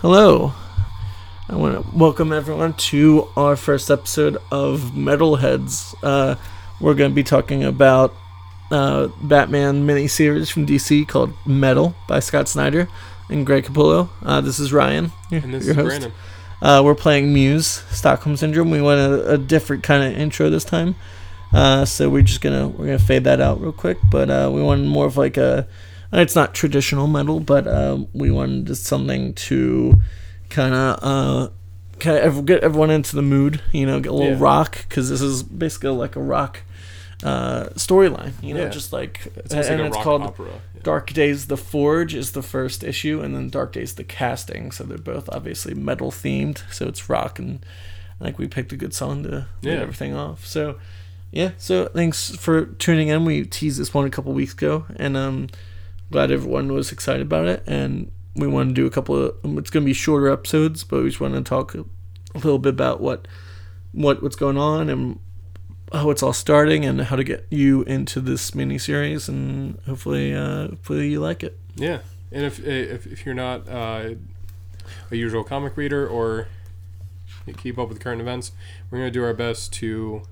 Hello. I want to welcome everyone to our first episode of Metalheads. Uh, we're going to be talking about uh, Batman miniseries from DC called Metal by Scott Snyder and Greg Capullo. Uh, this is Ryan, your, And this your is host. Brandon. Uh, we're playing Muse, Stockholm Syndrome. We want a, a different kind of intro this time, uh, so we're just gonna we're gonna fade that out real quick. But uh, we wanted more of like a, it's not traditional metal, but uh, we wanted something to kind of uh, kind of get everyone into the mood. You know, get a little Yeah. rock because this is basically like a rock uh, storyline. You know, Yeah. just like It's and like a it's rock called. Yeah. Dark Days The Forge is the first issue, and then Dark Days The Casting. So they're both obviously metal themed. So it's rock, and I think we picked a good song to Yeah. everything off. So yeah, so thanks for tuning in. We teased this one a couple weeks ago, and um, glad everyone was excited about it. And we want to do a couple of. um, It's going to be shorter episodes, but we just want to talk a little bit about what what what's going on and how it's all starting and how to get you into this mini series and hopefully uh hopefully you like it Yeah, and if if, if you're not uh, a usual comic reader or keep up with current events, we're gonna do our best to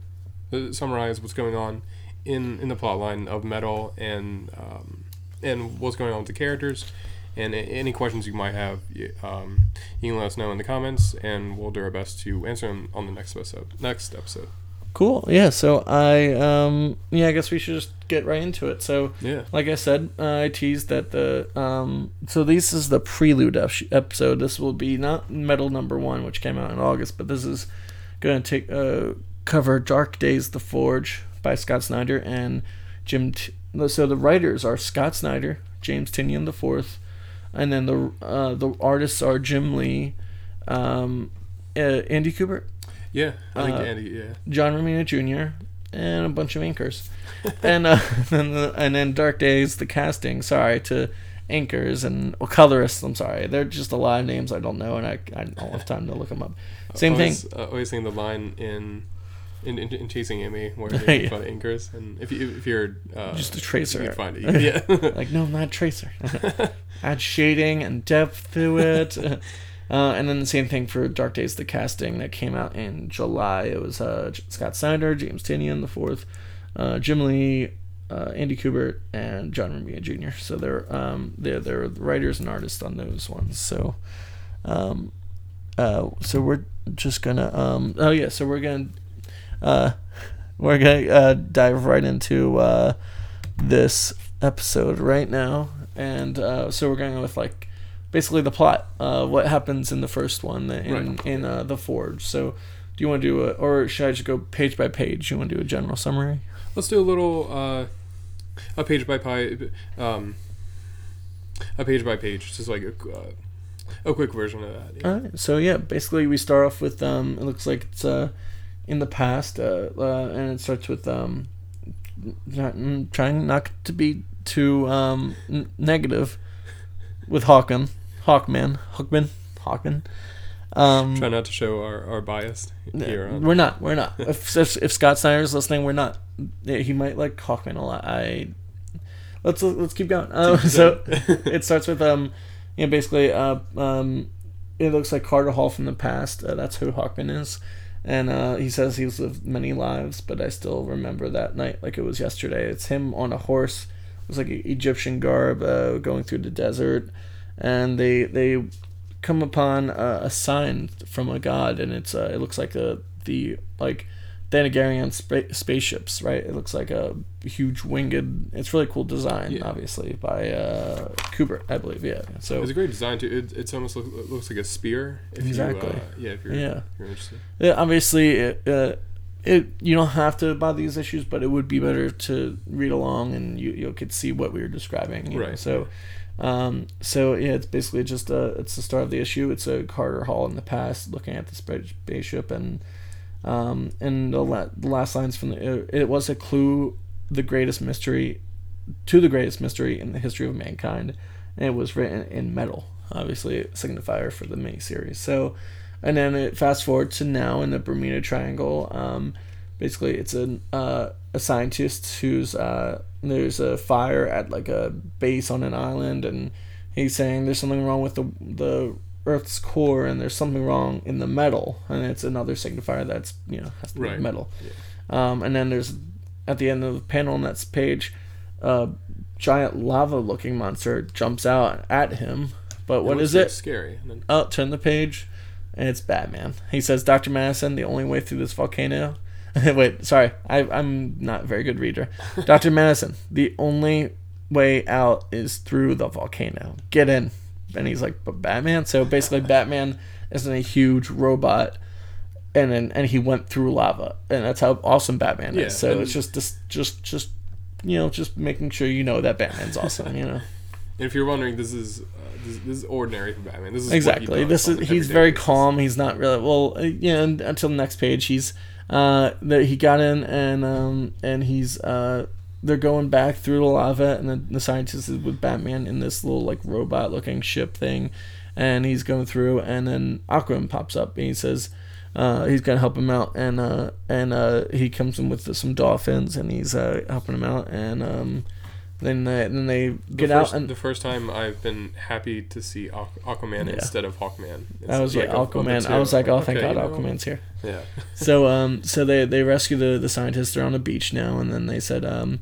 uh, summarize what's going on in in the plot line of Metal and um, and what's going on with the characters. And any questions you might have, um, you can let us know in the comments, and we'll do our best to answer them on the next episode. Next episode. cool yeah so i um yeah i guess we should just get right into it so Yeah. like i said uh, i teased that the um so this is the prelude episode this will be not metal number one which came out in august but this is gonna take uh cover dark days the forge by scott snyder and jim T- so the writers are scott snyder james tynion the fourth and then the uh the artists are jim lee um uh, andy kubert Yeah. I think Uh, Andy. Yeah. John Romita Jr. and a bunch of inkers, and uh, and, the, and then Dark Days, the casting. Sorry to inkers and well, colorists. I'm sorry, they're just a lot of names I don't know, and I, I don't have time to look them up. Same thing. always, Uh, always seeing the line in in, in, in Chasing Amy where they Yeah. fun inkers, and if you if you're uh, Just a tracer. you can find it. Yeah. Like no, not tracer. Add shading and depth to it. Uh, and then the same thing for Dark Days, the casting that came out in July. It was uh, Scott Snyder, James Tynion the fourth, uh, Jim Lee, uh, Andy Kubert, and John Romita Jr. So they're um, they're they're writers and artists on those ones. So, um, uh, so we're just gonna um, oh yeah, so we're gonna uh, we're gonna uh, dive right into uh, this episode right now, and uh, so we're going with like basically the plot, uh, what happens in the first one in Right. in uh, the Forge. So, do you want to do a, or should I just go page by page? You want to do a general summary? Let's do a little uh, a page by page, um, a page by page, just like a, uh, a quick version of that. Yeah. All right. So yeah, basically we start off with um, it looks like it's uh, in the past, uh, uh, and it starts with um, mm, trying not to be too um n- negative with Hawken, Hawkman, Hawkman, Hawkman. Um, Try not to show our, our bias here. On, We're not. We're not. If, if if Scott Snyder's listening, we're not. Yeah, He might like Hawkman a lot. I let's let's keep going. Uh, so it starts with um, you know, basically uh um, it looks like Carter Hall from the past. Uh, that's who Hawkman is, and uh, he says he's lived many lives, but I still remember that night like it was yesterday. It's him on a horse. It was like Egyptian garb uh, going through the desert, and they they come upon a, a sign from a god, and it's uh, it looks like a the like Thanagarian spa- spaceships, right? It looks like a huge winged. It's really cool design, Yeah. obviously by uh, Kubert, I believe. Yeah. So it's a great design too. It, it's almost look, looks like a spear. If Exactly. You, uh, yeah. If you're, Yeah. if you're interested. Yeah, obviously, it, uh, it you don't have to buy these issues, but it would be better to read along and you you could see what we were describing. you know, Right, So, um, so yeah, it's basically just a it's the start of the issue. It's a Carter Hall in the past, looking at the spaceship, and um, and the, la- the last lines from the it, it was a clue, the greatest mystery, to the greatest mystery in the history of mankind, and it was written in metal, obviously a signifier for the miniseries. So and then it fast forward to now in the Bermuda Triangle. Um, basically, it's a uh, a scientist who's uh, there's a fire at like a base on an island, and he's saying there's something wrong with the the Earth's core, and there's something wrong in the metal, and it's another signifier that's you know has to be Right. metal. Um, and then there's at the end of the panel on that page, a giant lava-looking monster jumps out at him. But what looks is it? Scary. And then, Oh, turn the page, and it's Batman. He says, "Doctor Madison, the only way through this volcano." Wait, sorry, I, I'm not a very good reader. Doctor Madison, the only way out is through the volcano. Get in. And he's like, "But Batman." So basically, Batman is in a huge robot. And then, and he went through lava, and that's how awesome Batman Yeah, is. So it's just, this, just, just, you know, just making sure you know that Batman's awesome. You know, and if you're wondering, this is uh, this, this is ordinary for Batman. This is exactly this is he's very basis. calm he's not really well uh, you know until the next page he's uh that he got in and um and he's uh they're going back through the lava and then the scientist is with batman in this little like robot looking ship thing and he's going through and then aquaman pops up and he says uh, he's gonna help him out, and uh, and uh, he comes in with some dolphins, and he's uh, helping him out, and um, then they, then they The get first, out, and the first time I've been happy to see Aqu- Aquaman Yeah. instead of Hawkman. It's I was like, of- of Aquaman. I was like, oh, thank okay, God, you know, Aquaman's here. Yeah. so um so they they rescue the the scientists they're on a beach now and then they said um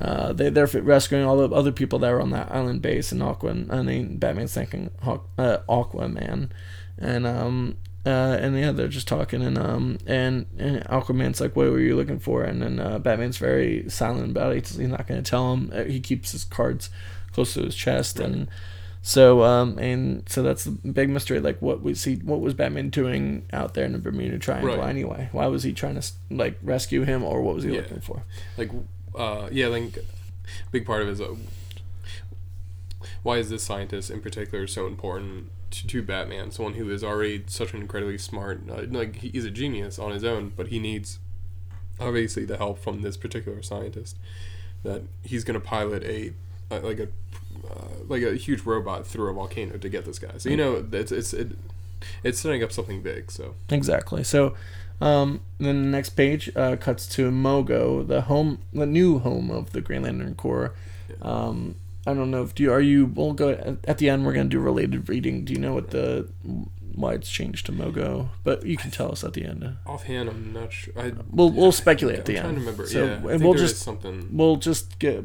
uh they they're rescuing all the other people that were on that island base and Aquaman I mean Batman's thinking Hawk, uh, Aquaman and um uh, and yeah, they're just talking, and um, and, and Aquaman's like, "What were you looking for?" And then uh, Batman's very silent about it. He's not going to tell him. Uh, He keeps his cards close to his chest, and so um, and so that's the big mystery. Like, what was he? What was Batman doing out there in the Bermuda Triangle Right. anyway? Why was he trying to like rescue him, or what was he Yeah. looking for? like uh yeah like big part of it is uh, why is this scientist in particular so important to, to batman someone who is already such an incredibly smart uh, like he's a genius on his own but he needs obviously the help from this particular scientist that he's going to pilot a uh, like a uh, like a huge robot through a volcano to get this guy so you know it's it's it, it's setting up something big so Exactly. So, um, then the next page uh, cuts to Mogo, the home, the new home of the Green Lantern Corps. Um, I don't know if do you are you. We'll go at, the end. We're gonna do related reading. Do you know what the why it's changed to Mogo? But you can tell us at the end. offhand i'm not sure I, We'll we'll speculate I'm at the trying end. to remember So yeah and we'll just something we'll just get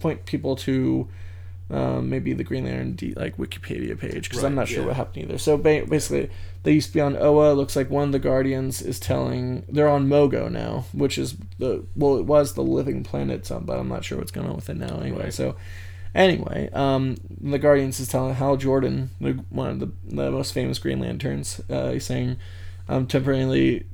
point people to um, maybe the Green Lantern D, like Wikipedia page because I'm not sure yeah. what happened either. So ba- basically, they used to be on Oa. Looks like one of the Guardians is telling they're on Mogo now, which is the well, it was the living planet, but I'm not sure what's going on with it now. Anyway, Right. so anyway, um, the Guardians is telling Hal Jordan, the, one of the, the most famous Green Lanterns, uh, he's saying, "I'm temporarily."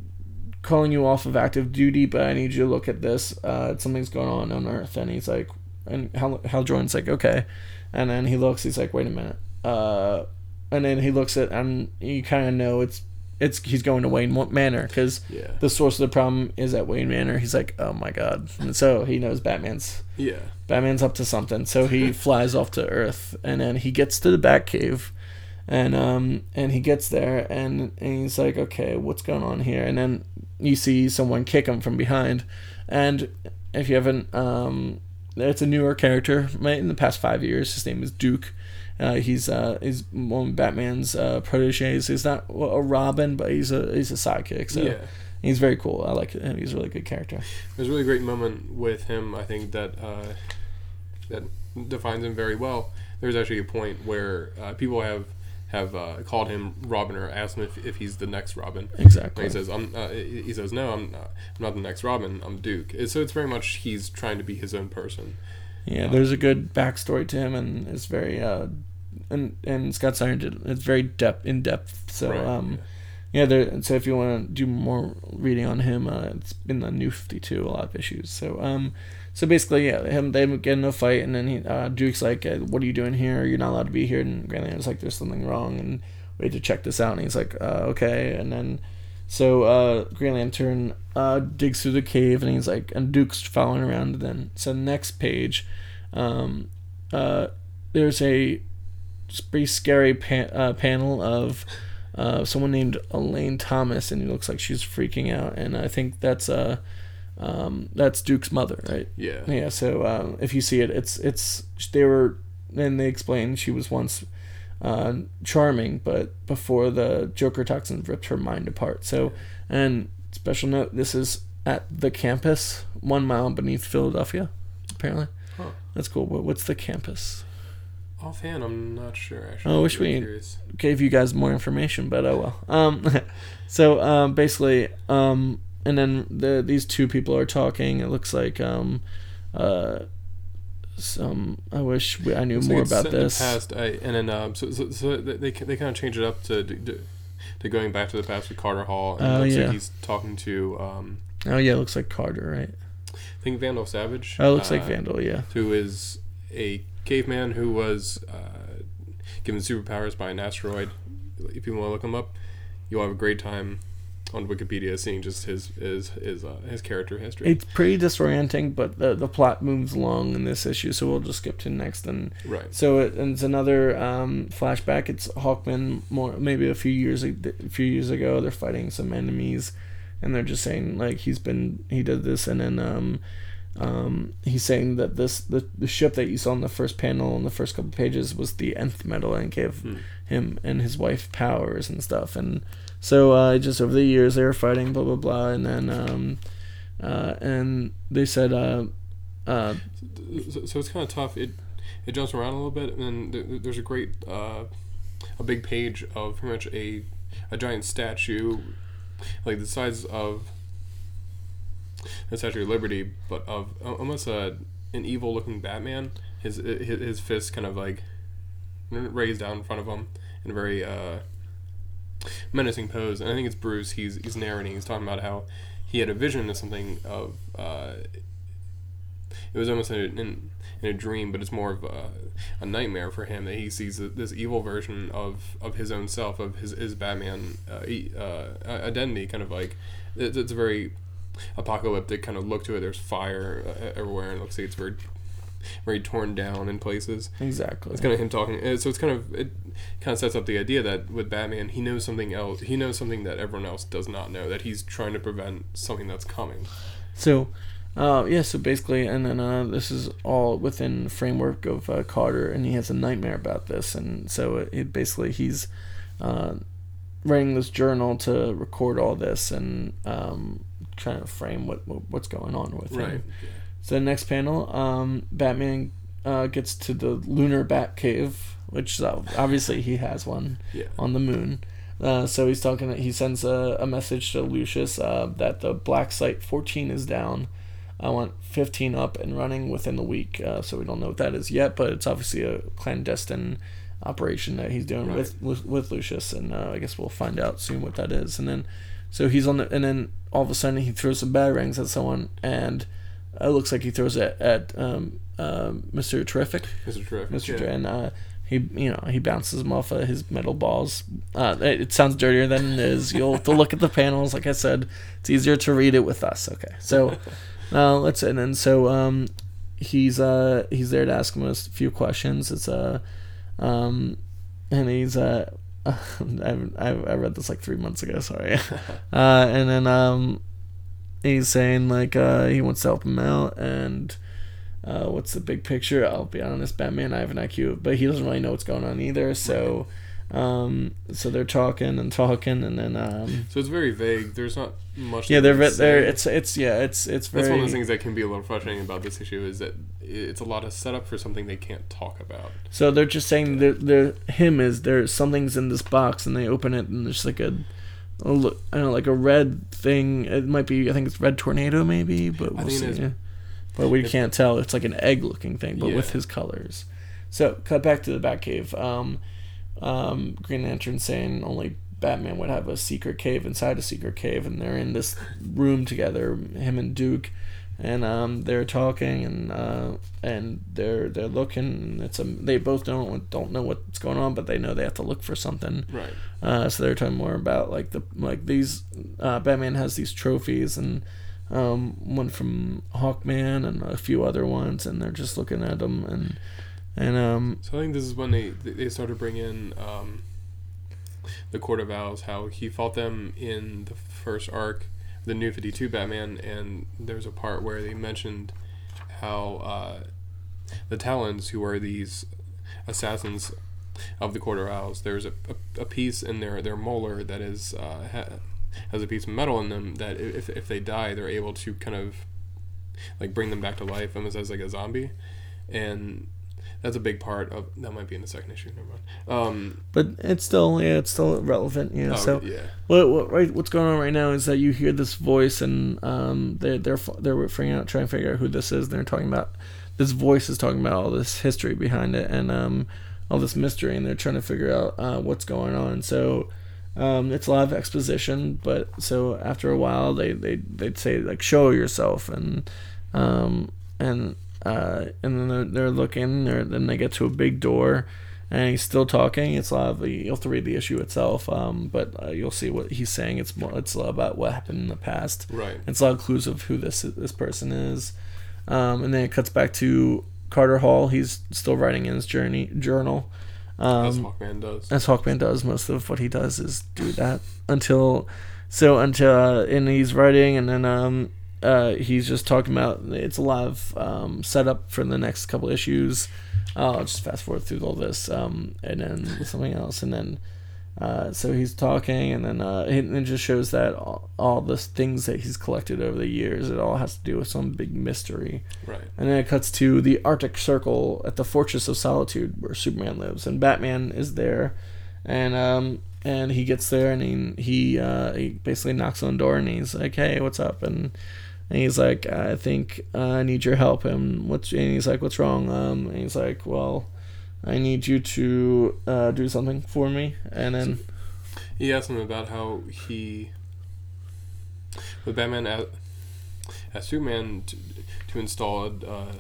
calling you off of active duty, but I need you to look at this. Uh, something's going on on Earth. And he's like, and Hal, Hal Jordan's like, okay. And then he looks, he's like, wait a minute. Uh, and then he looks at, and you kind of know it's, it's, he's going to Wayne Manor because yeah the source of the problem is at Wayne Manor. He's like, oh my God. And so he knows Batman's, yeah Batman's up to something. So he flies off to Earth, and then he gets to the Batcave, and um and he gets there, and, and he's like, okay, what's going on here? And then you see someone kick him from behind, and if you haven't, um, it's a newer character. In the past five years, his name is Duke. Uh, he's uh, he's one of Batman's uh, proteges. He's not a Robin, but he's a he's a sidekick. So yeah he's very cool. I like him. He's a really good character. There's a really great moment with him. I think that uh, that defines him very well. There's actually a point where uh, people have have uh, called him Robin or asked him if, if he's the next Robin. Exactly. And he says, "I'm." Uh, he says, "No, I'm not, I'm not the next Robin. I'm Duke." And so it's very much he's trying to be his own person. Yeah, there's a good backstory to him, and it's very uh, and and Scott Snyder did it's very depth in depth. So Right, um, yeah, there. So if you want to do more reading on him, uh, it's in the New Fifty Two a lot of issues. So um, so basically, yeah, him they get in a fight, and then he uh, Duke's like, uh, "What are you doing here? You're not allowed to be here." And Grant Lantern's like, "There's something wrong," and we had to check this out. And he's like, uh, "Okay," and then. So uh, Green Lantern uh, digs through the cave, and he's like, and Duke's following around. Then, so next page, um, uh, there's a pretty scary pa- uh, panel of uh, someone named Elaine Thomas, and it looks like she's freaking out. And I think that's uh, um, that's Duke's mother, right? Yeah. Yeah. So uh, if you see it, it's it's they were and they explain she was once uh, charming, but before the Joker toxin ripped her mind apart. So, and special note, this is at the campus, one mile beneath Philadelphia, apparently. Huh. That's cool. What's the campus? Offhand, I'm not sure. Actually, Oh, I wish we- curious. gave you guys more information, but oh well. Um, so um, basically, um, and then the these two people are talking. It looks like um, uh, some. I wish we, I knew like more about this. past, I, and then um, so, so, so they they, kind of change it up to, to to going back to the past with Carter Hall. And Oh, looks yeah. like he's talking to um, Oh yeah, it looks like Carter, right? I think Vandal Savage. Oh, it looks like uh, Vandal. Yeah. who is a caveman who was uh, given superpowers by an asteroid. If you want to look him up, you'll have a great time on Wikipedia seeing just his his his uh, his character history. It's pretty disorienting, but the the plot moves along in this issue, so we'll just skip to next and right. So it, and it's another um, flashback. It's Hawkman, more maybe a few years a a few years ago. They're fighting some enemies, and they're just saying like he's been he did this, and then um, um, he's saying that this the, the ship that you saw in the first panel in the first couple pages was the nth metal and gave Hmm. him and his wife powers and stuff. And so uh, just over the years they were fighting, blah blah blah, and then um, uh, and they said uh, uh, So, so it's kind of tough. It it jumps around a little bit, and th- th- there's a great uh, a big page of pretty much a a giant statue, like the size of the Statue of Liberty, but of uh, almost a an evil looking Batman. His his his fist kind of like raised down in front of him in a very uh, menacing pose. And I think it's Bruce. He's he's narrating. He's talking about how he had a vision of something of. Uh, it was almost in in, in a dream, but it's more of a, a nightmare for him that he sees this evil version of, of his own self, of his, his Batman uh, uh, identity. Kind of like it's, it's a very apocalyptic kind of look to it. There's fire uh, everywhere, and it looks like it's very very torn down in places. exactly. It's kind of him talking. uh, So it's kind of it kind of sets up the idea that with Batman, he knows something else. He knows something that everyone else does not know. That he's trying to prevent something that's coming. So, uh, yeah, so basically, and then uh, this is all within the framework of uh, Carter, and he has a nightmare about this, and so it, it basically he's uh, writing this journal to record all this and um, trying to frame what, what what's going on with him. So the next panel, um, Batman uh, gets to the lunar bat cave, which uh, obviously he has one Yeah. on the moon. Uh, so he's talking. That he sends a, a message to Lucius uh, that the black site 14 is down. I want 15 up and running within the week. Uh, so we don't know what that is yet, but it's obviously a clandestine operation that he's doing with, with with Lucius, and uh, I guess we'll find out soon what that is. And then, so he's on the, and then all of a sudden he throws some batarangs at someone, and it looks like he throws it at um, um, Mr. Terrific. Mr. Terrific. Mr. Yeah. And uh, he you know he bounces them off of his metal balls. Uh, it, it sounds dirtier than it is. You'll have to look at the panels. Like I said, it's easier to read it with us. Okay, so uh, let's and then so um, he's uh he's there to ask him a few questions. It's uh um and he's uh. I, I I read this like three months ago. Sorry, uh, and then um, he's saying like uh, he wants to help him out, and uh, what's the big picture? I'll be honest, Batman. I have an IQ, but he doesn't really know what's going on either. So, um, so they're talking and talking, and then um, So it's very vague. There's not much. yeah, they're they they're it's it's yeah, it's it's very That's one of the things that can be a little frustrating about this issue is that it's a lot of setup for something they can't talk about. So they're just saying that the him is there's something's in this box, and they open it, and there's like a, a look, I don't know, like a red thing. It might be, I think it's red tornado, maybe, but we'll see. yeah. But we can't tell. It's like an egg-looking thing, but with his colors. So cut back to the Batcave. Um, um, Green Lantern saying only Batman would have a secret cave inside a secret cave, and they're in this room together, him and Duke, and um, they're talking and uh, and they're they're looking. And it's a they both don't don't know what's going on, but they know they have to look for something. Right. Uh, so they're talking more about like the like these uh, Batman has these trophies and um, one from Hawkman and a few other ones, and they're just looking at them and and um, So I think this is when they they start to bring in um, the Court of Owls. How he fought them in the first arc, the New Fifty Two Batman, and there's a part where they mentioned how uh, the Talons, who are these assassins, of the Court of Owls. There's a, a, a piece in their their molar that is uh, ha, has a piece of metal in them that if if they die, they're able to kind of like bring them back to life, almost as like a zombie, and that's a big part of that might be in the second issue. Never mind. Um, but it's still yeah, it's still relevant. You know, oh, so yeah, what, what right what's going on right now is that you hear this voice and um they they're they're figuring out trying to figure out who this is. They're talking about this voice is talking about all this history behind it and um all this mystery, and they're trying to figure out uh, what's going on. So. Um, it's a lot of exposition, but so after a while, they they they'd say like show yourself, and um, and uh, and then they're, they're looking. They're, then they get to a big door, and he's still talking. It's a lot of you'll have to read the issue itself, um, but uh, you'll see what he's saying. It's more it's a lot about what happened in the past. right. It's a lot of clues of who this this person is, um, and then it cuts back to Carter Hall. He's still writing in his journey journal. As Um, Hawkman does. as Hawkman does. Most of what he does is do that until so until uh, and he's writing and then um uh he's just talking about it's a lot of um setup for the next couple issues. I'll just fast forward through all this um and then something else and then uh, so he's talking, and then uh, it, it just shows that all, all the things that he's collected over the years, it all has to do with some big mystery. Right. And then it cuts to the Arctic Circle at the Fortress of Solitude where Superman lives, and Batman is there, and um and he gets there and he he uh, he basically knocks on the door and he's like, hey, what's up? And and he's like, I think uh, I need your help. And what's and he's like, what's wrong? Um, and he's like, well, I need you to uh, do something for me. And then He asked him about how he, with Batman as, as Superman to, to install a, uh,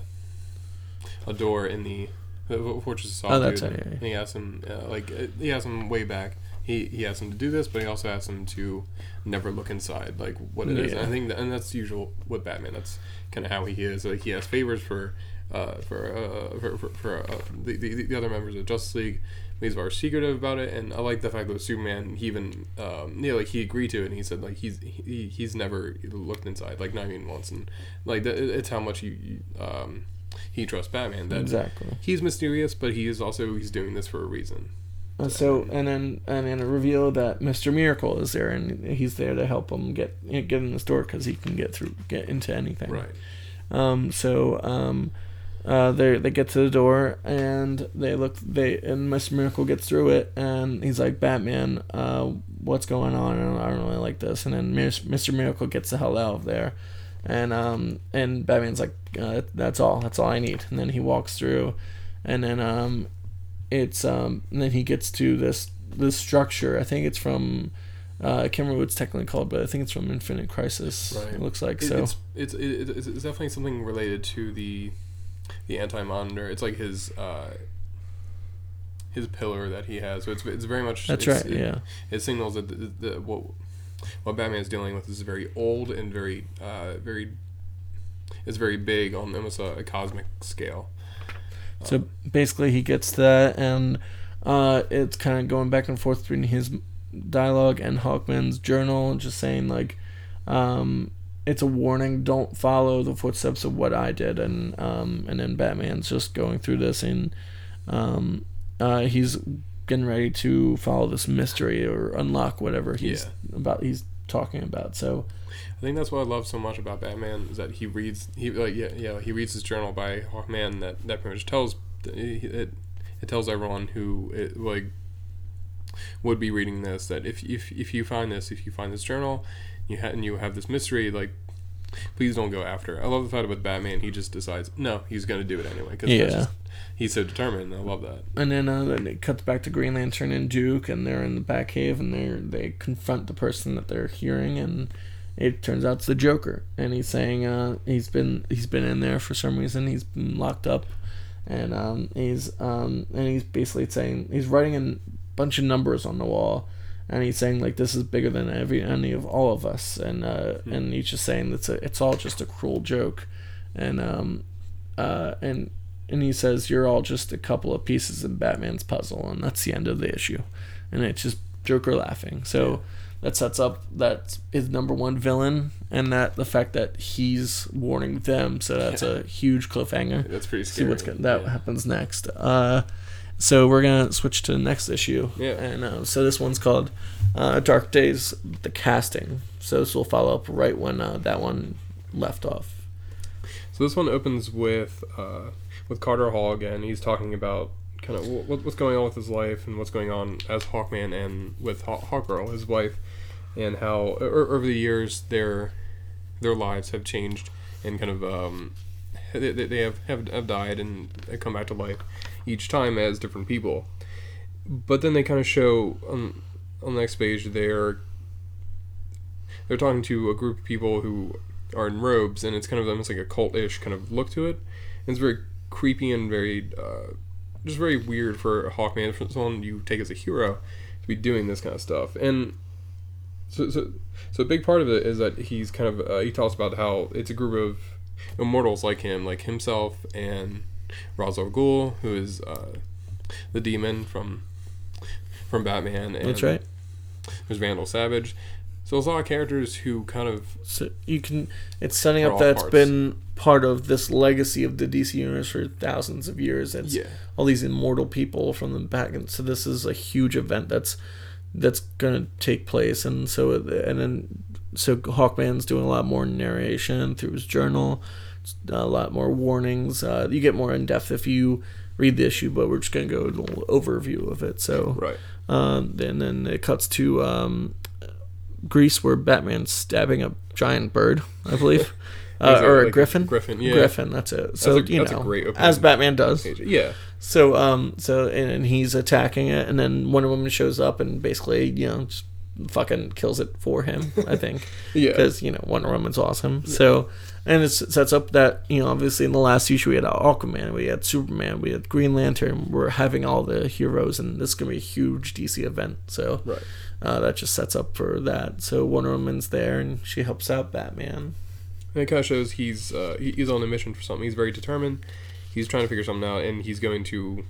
a door in the Fortress of Oh, Solitude. that's right, yeah, yeah. And he asked him uh, like uh, he asked him way back. He he asked him to do this, but he also asked him to never look inside, like what it is. And I think that, and that's usual with Batman. That's kind of how he is. Like he has favors for. Uh, for uh, for for, for uh, the, the the other members of Justice League, he's very secretive about it, and I like the fact that Superman, he even um, yeah, like he agreed to it, and he said like he's he, he's never looked inside, like not even once, and like that, it's how much you, you um, he trusts Batman that exactly. he's mysterious, but he is also he's doing this for a reason. Uh, so and then and then a reveal that Mister Miracle is there and he's there to help him get get in the store because he can get through get into anything. Right. Um. So um, uh, they they get to the door and they look they and Mister Miracle gets through it and he's like Batman. Uh, what's going on? I don't, I don't really like this. And then Mister Miracle gets the hell out of there. And um and Batman's like uh, that's all that's all I need. And then he walks through, and then um it's um and then he gets to this this structure. I think it's from uh, I can't remember what it's technically called, but I think it's from Infinite Crisis. Right. It looks like It- so. It's, it's it's definitely something related to the the anti monitor. It's like his uh, his pillar that he has. So it's it's very much That's right. it- yeah. It signals that the, the what what Batman is dealing with is very old and very uh, very it's very big on almost a, a cosmic scale. So basically, he gets that, and uh, it's kind of going back and forth between his dialogue and Hawkman's journal, just saying like, um, it's a warning: don't follow the footsteps of what I did, and um, and then Batman's just going through this, and um, uh, he's getting ready to follow this mystery or unlock whatever he's about. He's talking about. So I think that's what I love so much about Batman is that he reads he like yeah yeah he reads his journal by Hawkman that that pretty much tells it it tells everyone who it, like would be reading this that if if if you find this if you find this journal you ha- and you have this mystery like please don't go after. I love the fact with Batman he just decides no he's gonna do it anyway because Yeah. he's so determined. I love that. And then, uh, then it cuts back to Green Lantern and Duke, and they're in the Batcave, and they they confront the person that they're hearing, and it turns out it's the Joker, and he's saying uh, he's been he's been in there for some reason, he's been locked up, and um, he's um, and he's basically saying he's writing a bunch of numbers on the wall, and he's saying like this is bigger than every any of all of us, and uh, Hmm. and he's just saying that's a it's all just a cruel joke, and um, uh, and and he says you're all just a couple of pieces in Batman's puzzle, and that's the end of the issue, and it's just Joker laughing. So that sets up that his number one villain, and that the fact that he's warning them. So that's Yeah. a huge cliffhanger. That's pretty scary See what's that Yeah. happens next. Uh, So we're gonna switch to the next issue. Yeah. And uh, so this one's called uh, Dark Days: The Casting. So this will follow up right when uh, that one left off. So this one opens with uh, with Carter Hall again. He's talking about kind of what, what's going on with his life and what's going on as Hawkman and with Haw- Hawkgirl, his wife, and how over the years their their lives have changed and kind of um, they, they they have, have have died and come back to life each time as different people. But then they kind of show on on the next page they're they're talking to a group of people who are in robes, and it's kind of almost like a cultish kind of look to it. And it's very creepy and very, uh, just very weird for a Hawkman, for someone you take as a hero, to be doing this kind of stuff. And so, so, so a big part of it is that he's kind of uh, he talks about how it's a group of immortals like him, like himself and Ra's al Ghul, who is uh, the demon from from Batman. And That's right. There's Vandal Savage. So there's a lot of characters who kind of So you can. It's setting up all that it's parts. been part of this legacy of the DC universe for thousands of years. It's yeah all these immortal people from the back, and so this is a huge event that's that's gonna take place, and so and then so Hawkman's doing a lot more narration through his journal, a lot more warnings. Uh, you get more in depth if you read the issue, but we're just gonna go a little overview of it. So right um, and then it cuts to um, Greece, where Batman's stabbing a giant bird, I believe, uh, or a like griffin. Griffin yeah Griffin, that's it. So a- you that's a know, great as Batman does. page. yeah So um, so and, and he's attacking it, and then Wonder Woman shows up and basically, you know, just fucking kills it for him. I think yeah because you know Wonder Woman's awesome. So and it sets up that you know obviously in the last issue we had Aquaman, we had Superman, we had Green Lantern. We're having all the heroes, and this is gonna be a huge DC event. So right uh, that just sets up for that. So Wonder Woman's there, and she helps out Batman. And it kind of shows he's uh, he's on a mission for something. He's very determined. He's trying to figure something out, and he's going to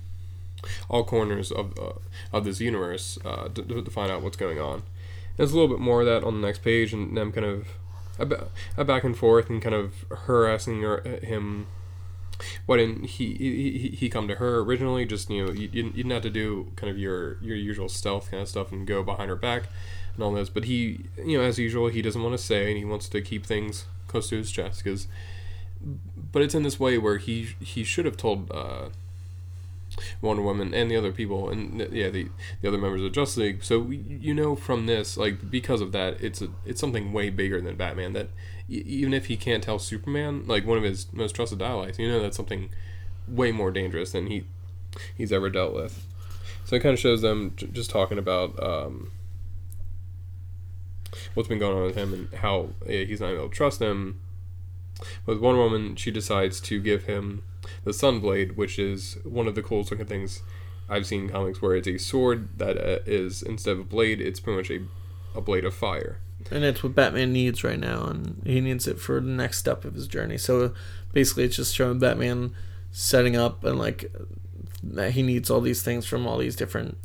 all corners of uh, of this universe uh, to, to find out what's going on. There's a little bit more of that on the next page, and them kind of a, back and forth, and kind of her asking her, him why didn't he, he he- come to her originally? Just you know, you, you didn't have to do kind of your your usual stealth kind of stuff and go behind her back and all this. But he, you know, as usual, he doesn't want to say, and he wants to keep things close to his chest because. But it's in this way where he he should have told uh, Wonder Woman and the other people and yeah the the other members of Justice League. So you know from this like because of that it's a it's something way bigger than Batman that even if he can't tell Superman like one of his most trusted allies, you know that's something way more dangerous than he he's ever dealt with. So it kind of shows them j- just talking about um, what's been going on with him and how yeah, he's not able to trust him. With Wonder Woman, she decides to give him the Sunblade, which is one of the coolest looking things I've seen in comics, where it's a sword that uh, is instead of a blade, it's pretty much a, a blade of fire. And it's what Batman needs right now, and he needs it for the next step of his journey. So basically, it's just showing Batman setting up and like that he needs all these things from all these different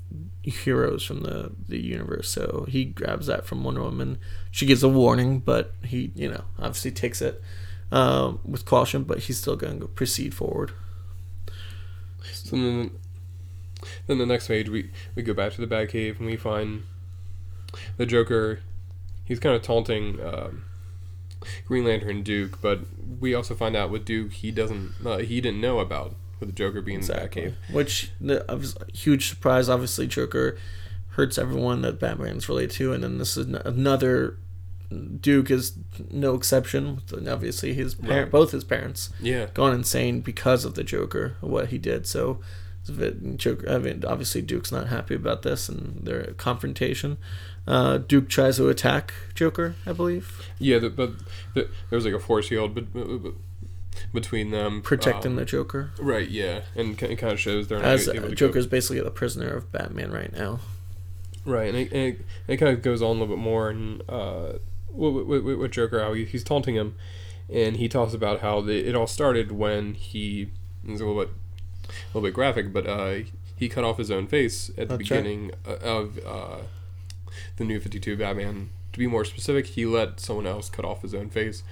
heroes from the the universe. So he grabs that from Wonder Woman. She gives a warning, but he, you know, obviously takes it um, with caution. But he's still going to proceed forward. So then, then the next page, we, we go back to the Batcave and we find the Joker. He's kind of taunting um, Green Lantern Duke, but we also find out with Duke he doesn't uh, he didn't know about with the Joker being in the Batcave. Which the obvious- huge surprise. Obviously, Joker hurts everyone that Batman's related to, and then this is n- another. Duke is no exception. Obviously, his parent, Right. both his parents, Yeah, gone insane because of the Joker, what he did. So, Joker. I mean, obviously, Duke's not happy about this and their confrontation. Uh, Duke tries to attack Joker, I believe, yeah, the, but the, there was like a force field but, but, but between them, protecting um, the Joker. right. Yeah, and it kind of shows they're not As able uh, to Joker's basically the prisoner of Batman right now. Right, and it, and it, it kind of goes on a little bit more and uh, with, with, with, Joker how he, he's taunting him, and he talks about how the, it all started when he it's a little bit a little bit graphic, but uh, he cut off his own face at the That's beginning uh of uh, the new Fifty Two Batman. To be more specific, he let someone else cut off his own face.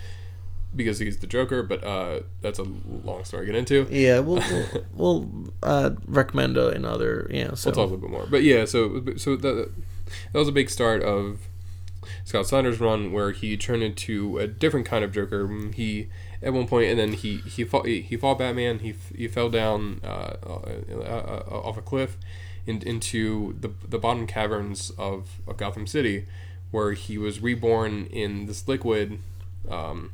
because he's the Joker, but uh, that's a long story to get into. Yeah, we'll we'll, uh, recommend uh, another. Yeah, so We'll talk a little bit more. But yeah, so so that that was a big start of Scott Snyder's run where he turned into a different kind of Joker. He at one point, and then he he fought he, he fought Batman. He he fell down uh, uh, uh, off a cliff in, into the the bottom caverns of, of Gotham City, where he was reborn in this liquid. Um,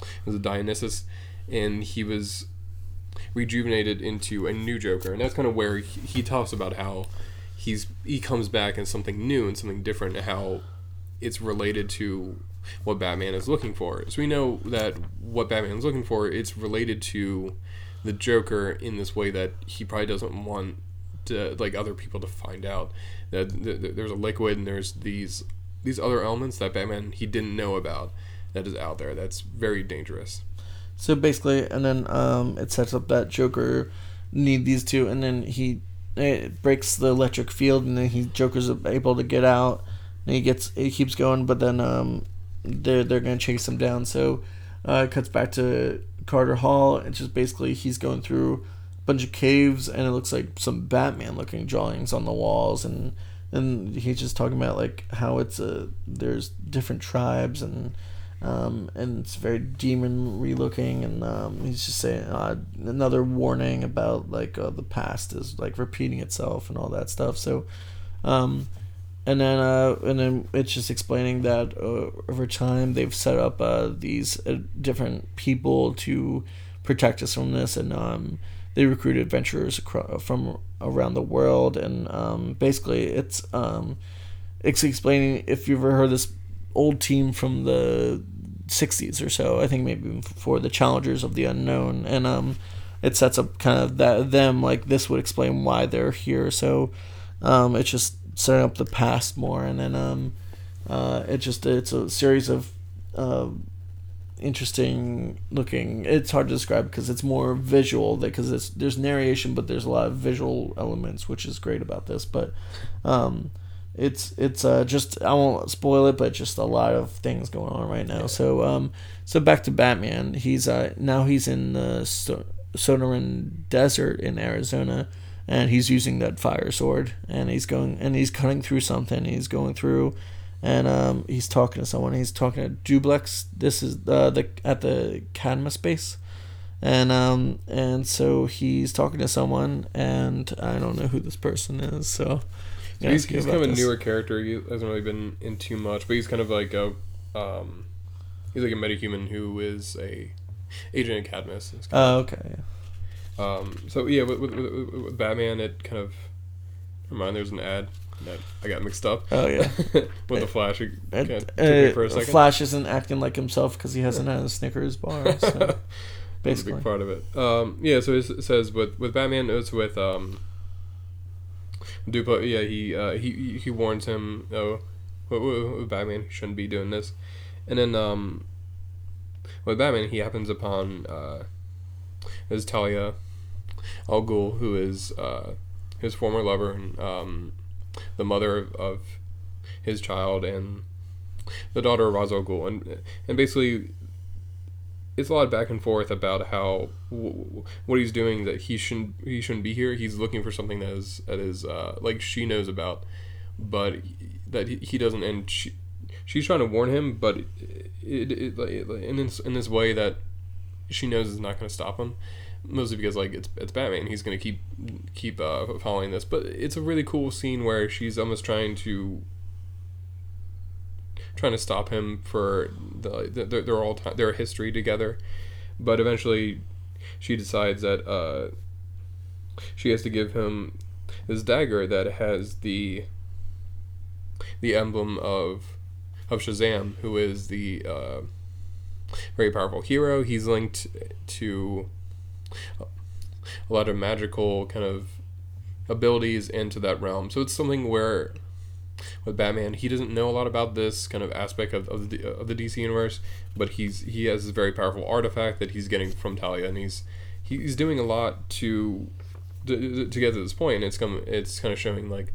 it was a dionesium, and he was rejuvenated into a new Joker, and that's kind of where he, he talks about how he's he comes back as something new and something different, how it's related to what Batman is looking for. So we know that what Batman is looking for, it's related to the Joker in this way that he probably doesn't want to like other people to find out that th- th- there's a liquid and there's these these other elements that Batman he didn't know about that is out there that's very dangerous. So basically, and then um, it sets up that Joker need these two, and then he it breaks the electric field, and then he Joker's able to get out, and he gets he keeps going, but then um, they're they're gonna chase him down. So uh, it cuts back to Carter Hall, It's just basically he's going through a bunch of caves, and it looks like some Batman looking drawings on the walls, and and he's just talking about like how it's a there's different tribes and um, and it's very demonry looking, and um, he's just saying uh, another warning about like uh, the past is like repeating itself and all that stuff. So, um, and then uh, and then it's just explaining that uh, over time they've set up uh, these uh, different people to protect us from this, and um, they recruit adventurers from around the world, and um, basically it's um, it's explaining if you've ever heard this old team from the 60s or so i think maybe for the challengers of the unknown. And um it sets up kind of that them like this would explain why they're here. So um it's just setting up the past more and then um uh it just it's a series of uh interesting looking it's hard to describe because it's more visual because it's there's narration but there's a lot of visual elements which is great about this but um it's it's uh just I won't spoil it, but just a lot of things going on right now. So um so back to Batman. He's uh now he's in the so- Sonoran Desert in Arizona, and he's using that fire sword, and he's going and he's cutting through something. He's going through, and um he's talking to someone. He's talking to Dubbilex. This is uh, the at the Cadmus base. And um and so he's talking to someone and I don't know who this person is so So he's, he's kind of a newer character. He hasn't really been in too much, but he's kind of like a um, he's like a metahuman who is a agent of Cadmus. Oh, okay. of- um, so yeah, with, with, with, Batman, it kind of. Never mind. There's an ad that I got mixed up. Oh yeah. with the Flash, it kinda me for a uh, second. Flash isn't acting like himself because he hasn't had a Snickers bar. So That's a basically, big part of it. Um, yeah, so it says with with Batman, it's with um, Dubbilex. Yeah, he uh, he he warns him. Oh, Batman, shouldn't be doing this. And then um, with Batman, he happens upon uh, is Talia Al Ghul, who is uh, his former lover and um, the mother of, of his child and the daughter of Ra's al Ghul, and and basically it's a lot back and forth about how w- what he's doing that he shouldn't he shouldn't be here. He's looking for something that is that is uh, like she knows about, but that he, he doesn't. And she, she's trying to warn him, but it, it, it, in this in this way that she knows is not going to stop him. Mostly because like it's it's Batman, he's to keep keep uh, following this. But it's a really cool scene where she's almost trying to trying to stop him for the they're, they're all time, their history together. But eventually she decides that uh, she has to give him this dagger that has the the emblem of of Shazam who is the uh, very powerful hero. He's linked to a lot of magical kind of abilities into that realm so it's something where with Batman. He doesn't know a lot about this kind of aspect of, of the of the DC universe, but he's he has this very powerful artifact that he's getting from Talia, and he's he's doing a lot to to, to get to this point. And it's come it's kind of showing like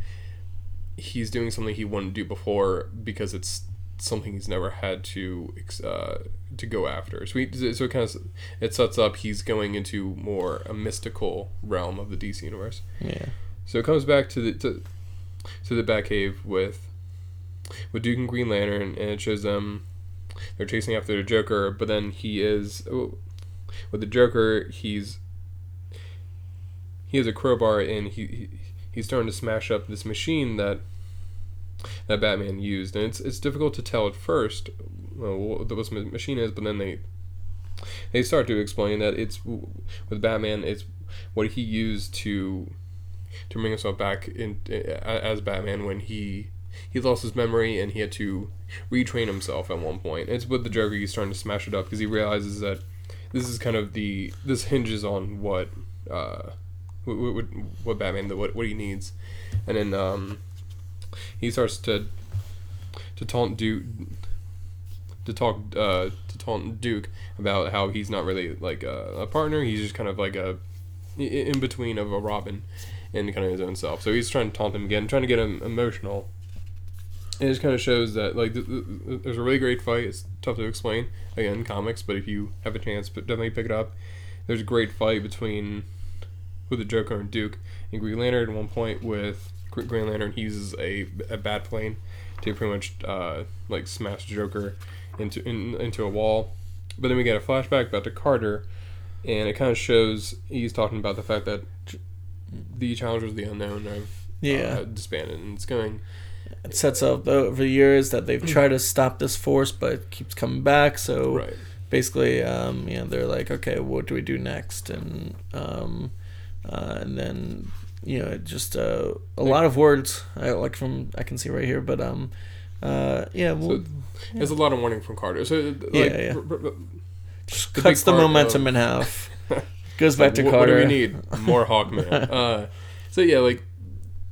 he's doing something he wouldn't do before because it's something he's never had to ex- uh, to go after. So he, so it kind of it sets up he's going into more a mystical realm of the DC universe. Yeah. So it comes back to the to, to the Batcave with with Duke and Green Lantern, and it shows them they're chasing after the Joker, but then he is oh, with the Joker. He's he has a crowbar, and he, he he's starting to smash up this machine that that Batman used, and it's it's difficult to tell at first what the machine is, but then they they start to explain that it's with Batman, it's what he used to to bring himself back in as Batman when he he lost his memory and he had to retrain himself at one point. It's with the Joker he's trying to smash it up because he realizes that this is kind of the this hinges on what uh what, what, what Batman what what he needs, and then um he starts to to taunt Duke to talk uh, to taunt Duke about how he's not really like a, a, partner. He's just kind of like a in between of a Robin and kind of his own self. So he's trying to taunt him again, trying to get him emotional. And it just kind of shows that like th- th- there's a really great fight. It's tough to explain again comics, but if you have a chance, definitely pick it up. There's a great fight between with the Joker and Duke and Green Lantern at one point with Green Lantern he uses a, a bat plane to pretty much uh, like smash Joker into in, into a wall. But then we get a flashback back to Carter, and it kind of shows he's talking about the fact that the Challengers of the Unknown have yeah uh, disbanded, and it's going. It sets up over the years that they've tried to stop this force, but it keeps coming back. So right. basically, um, you know, they're like, okay, what do we do next? And um, uh, and then you know, just uh, a lot of words. I like from I can see right here, but um, uh, yeah, well, so there's a lot of warning from Carter. So like, yeah, yeah. just the cuts the momentum of, in half. Goes back to what, Carter. What do we need? More Hawkman. uh, so yeah, like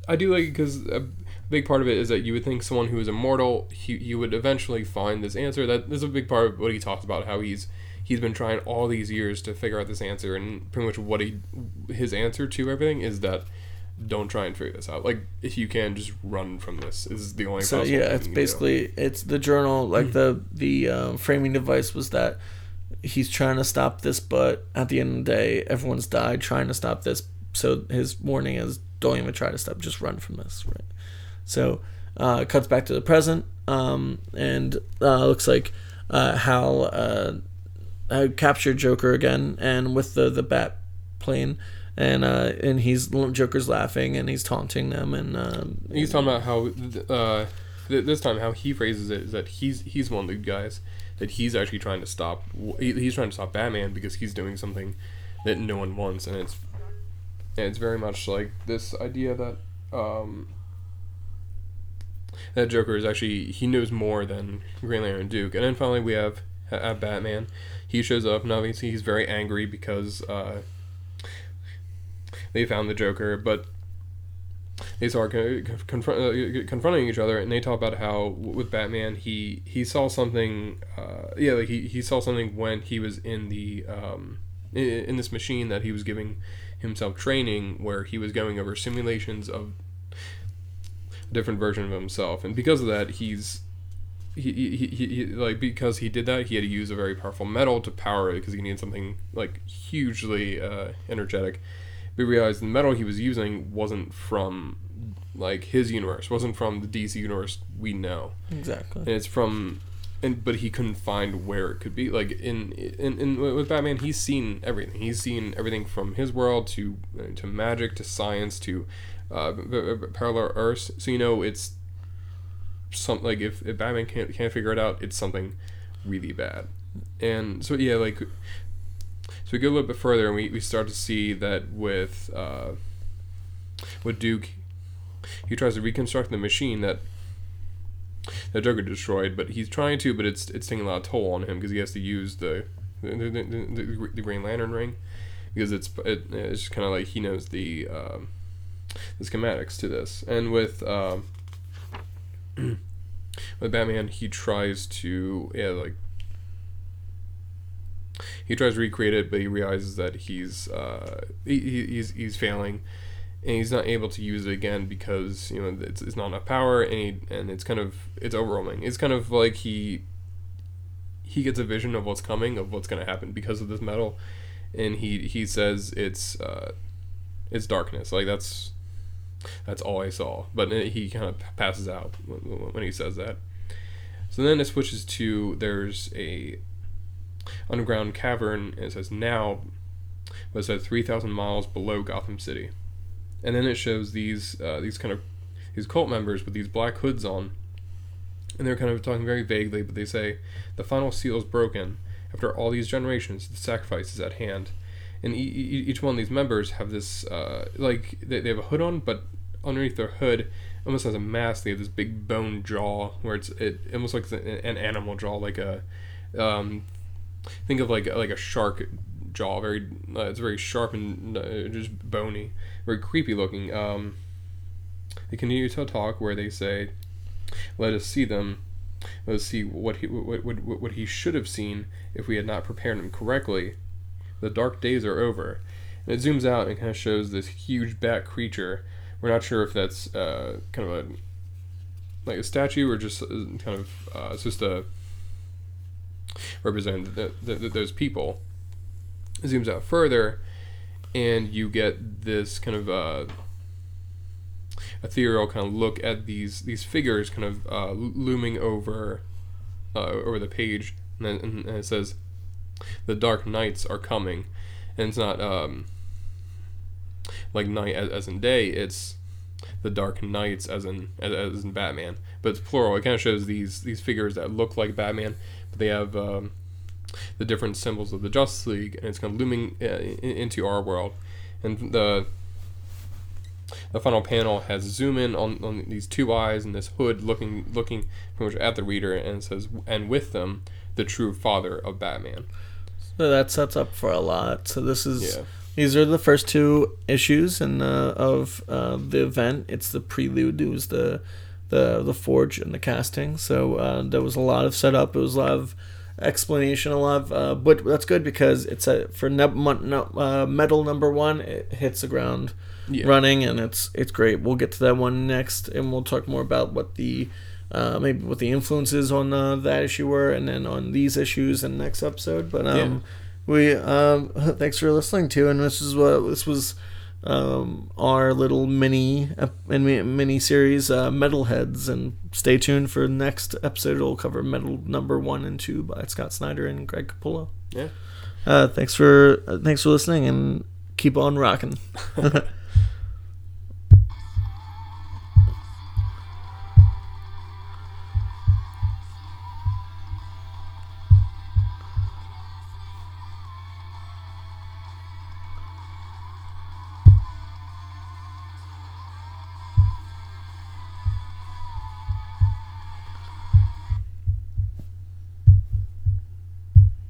I do like because a big part of it is that you would think someone who is immortal, he you would eventually find this answer. That is a big part of what he talks about. How he's he's been trying all these years to figure out this answer, and pretty much what he his answer to everything is that don't try and figure this out. Like if you can, just run from this. Is the only. So yeah, it's basically it's the journal. Like the the um, framing device was that he's trying to stop this, but at the end of the day, everyone's died trying to stop this. So his warning is don't even try to stop. Just run from this. Right. So uh, it cuts back to the present, um, and uh, looks like uh, Hal uh, captured Joker again, and with the the bat plane and uh, and he's Joker's laughing and he's taunting them and um, he's talking about how uh, this time how he phrases it is that he's he's one of the guys that he's actually trying to stop. He's trying to stop Batman because he's doing something that no one wants, and it's and it's very much like this idea that um, that Joker is actually he knows more than Green Lantern Duke, and then finally we have at Batman. He shows up, and obviously he's very angry because. Uh, they found the Joker, but they start uh, confronting each other, and they talk about how with Batman he he saw something, uh, yeah, like he, he saw something when he was in the um, in, in this machine that he was giving himself training, where he was going over simulations of a different version of himself, and because of that, he's he, he, he, he, like because he did that he had to use a very powerful metal to power it because he needed something like hugely uh, energetic we realized the metal he was using wasn't from like his universe, wasn't from the DC universe we know. Exactly. And it's from and but he couldn't find where it could be. Like in in, in with Batman, he's seen everything. He's seen everything from his world to to magic to science to uh, parallel Earths. So you know it's something like if, if Batman can't can't figure it out, it's something really bad. And so yeah, like so we go a little bit further, and we, we start to see that with uh, with Duke, he tries to reconstruct the machine that that Joker destroyed, but he's trying to, but it's it's taking a lot of toll on him because he has to use the the, the, the, the Green Lantern ring because it's it, it's kind of like he knows the um, the schematics to this, and with um, with Batman, he tries to yeah like he tries to recreate it, but he realizes that he's uh, he, he's he's failing, and he's not able to use it again because you know it's, it's not enough power, and he, and it's kind of it's overwhelming. It's kind of like he he gets a vision of what's coming, of what's going to happen because of this metal, and he he says it's uh, it's darkness. Like that's that's all I saw. But he kind of passes out when, when he says that. So then it switches to there's a underground cavern. And it says now, but it says three thousand miles below Gotham City, and then it shows these uh, these kind of these cult members with these black hoods on, and they're kind of talking very vaguely, but they say the final seal is broken. After all these generations, the sacrifice is at hand. And e- e- each one of these members have this, uh, like, they, they have a hood on, but underneath their hood, almost has a mask. They have this big bone jaw where it's it almost like an animal jaw, like a um, think of like like a shark jaw. Very uh, it's very sharp and uh, just bony, very creepy looking. Um, they continue to talk where they say, "Let us see them." Let us see what he what, what, what he should have seen if we had not prepared him correctly. The dark days are over. And it zooms out and kind of shows this huge bat creature we're not sure if that's uh, kind of a like a statue or just uh, kind of uh, it's just a represent the, those people. It zooms out further, and you get this kind of uh, ethereal kind of look at these these figures kind of uh, looming over uh, over the page, and, then, and it says, "The dark knights are coming," and it's not. Um, like night as, as in day. It's the Dark Knights as in as, as in Batman, but it's plural. It kind of shows these these figures that look like Batman, but they have um, the different symbols of the Justice League, and it's kind of looming uh, in, into our world. And the the final panel has zoom in on, on these two eyes and this hood looking looking pretty much at the reader, and it says, "And with them, the true father of Batman." So that sets up for a lot. So this is. Yeah these are the first two issues and uh, of uh, the event. It's the prelude. It was the the the forge and the casting. So uh, there was a lot of setup. It was a lot of explanation. A lot of uh, but that's good because it's a for ne- uh, metal number one. It hits the ground yeah. running and it's it's great. We'll get to that one next and we'll talk more about what the uh, maybe what the influences on uh, that issue were, and then on these issues in the next episode. But um, yeah we um, thanks for listening to, and this is what this was um, our little mini mini series, uh, Metalheads, and stay tuned for the next episode. It'll cover Metal Number One and Two by Scott Snyder and Greg Capullo. Yeah. Uh, thanks for uh, thanks for listening, and keep on rocking.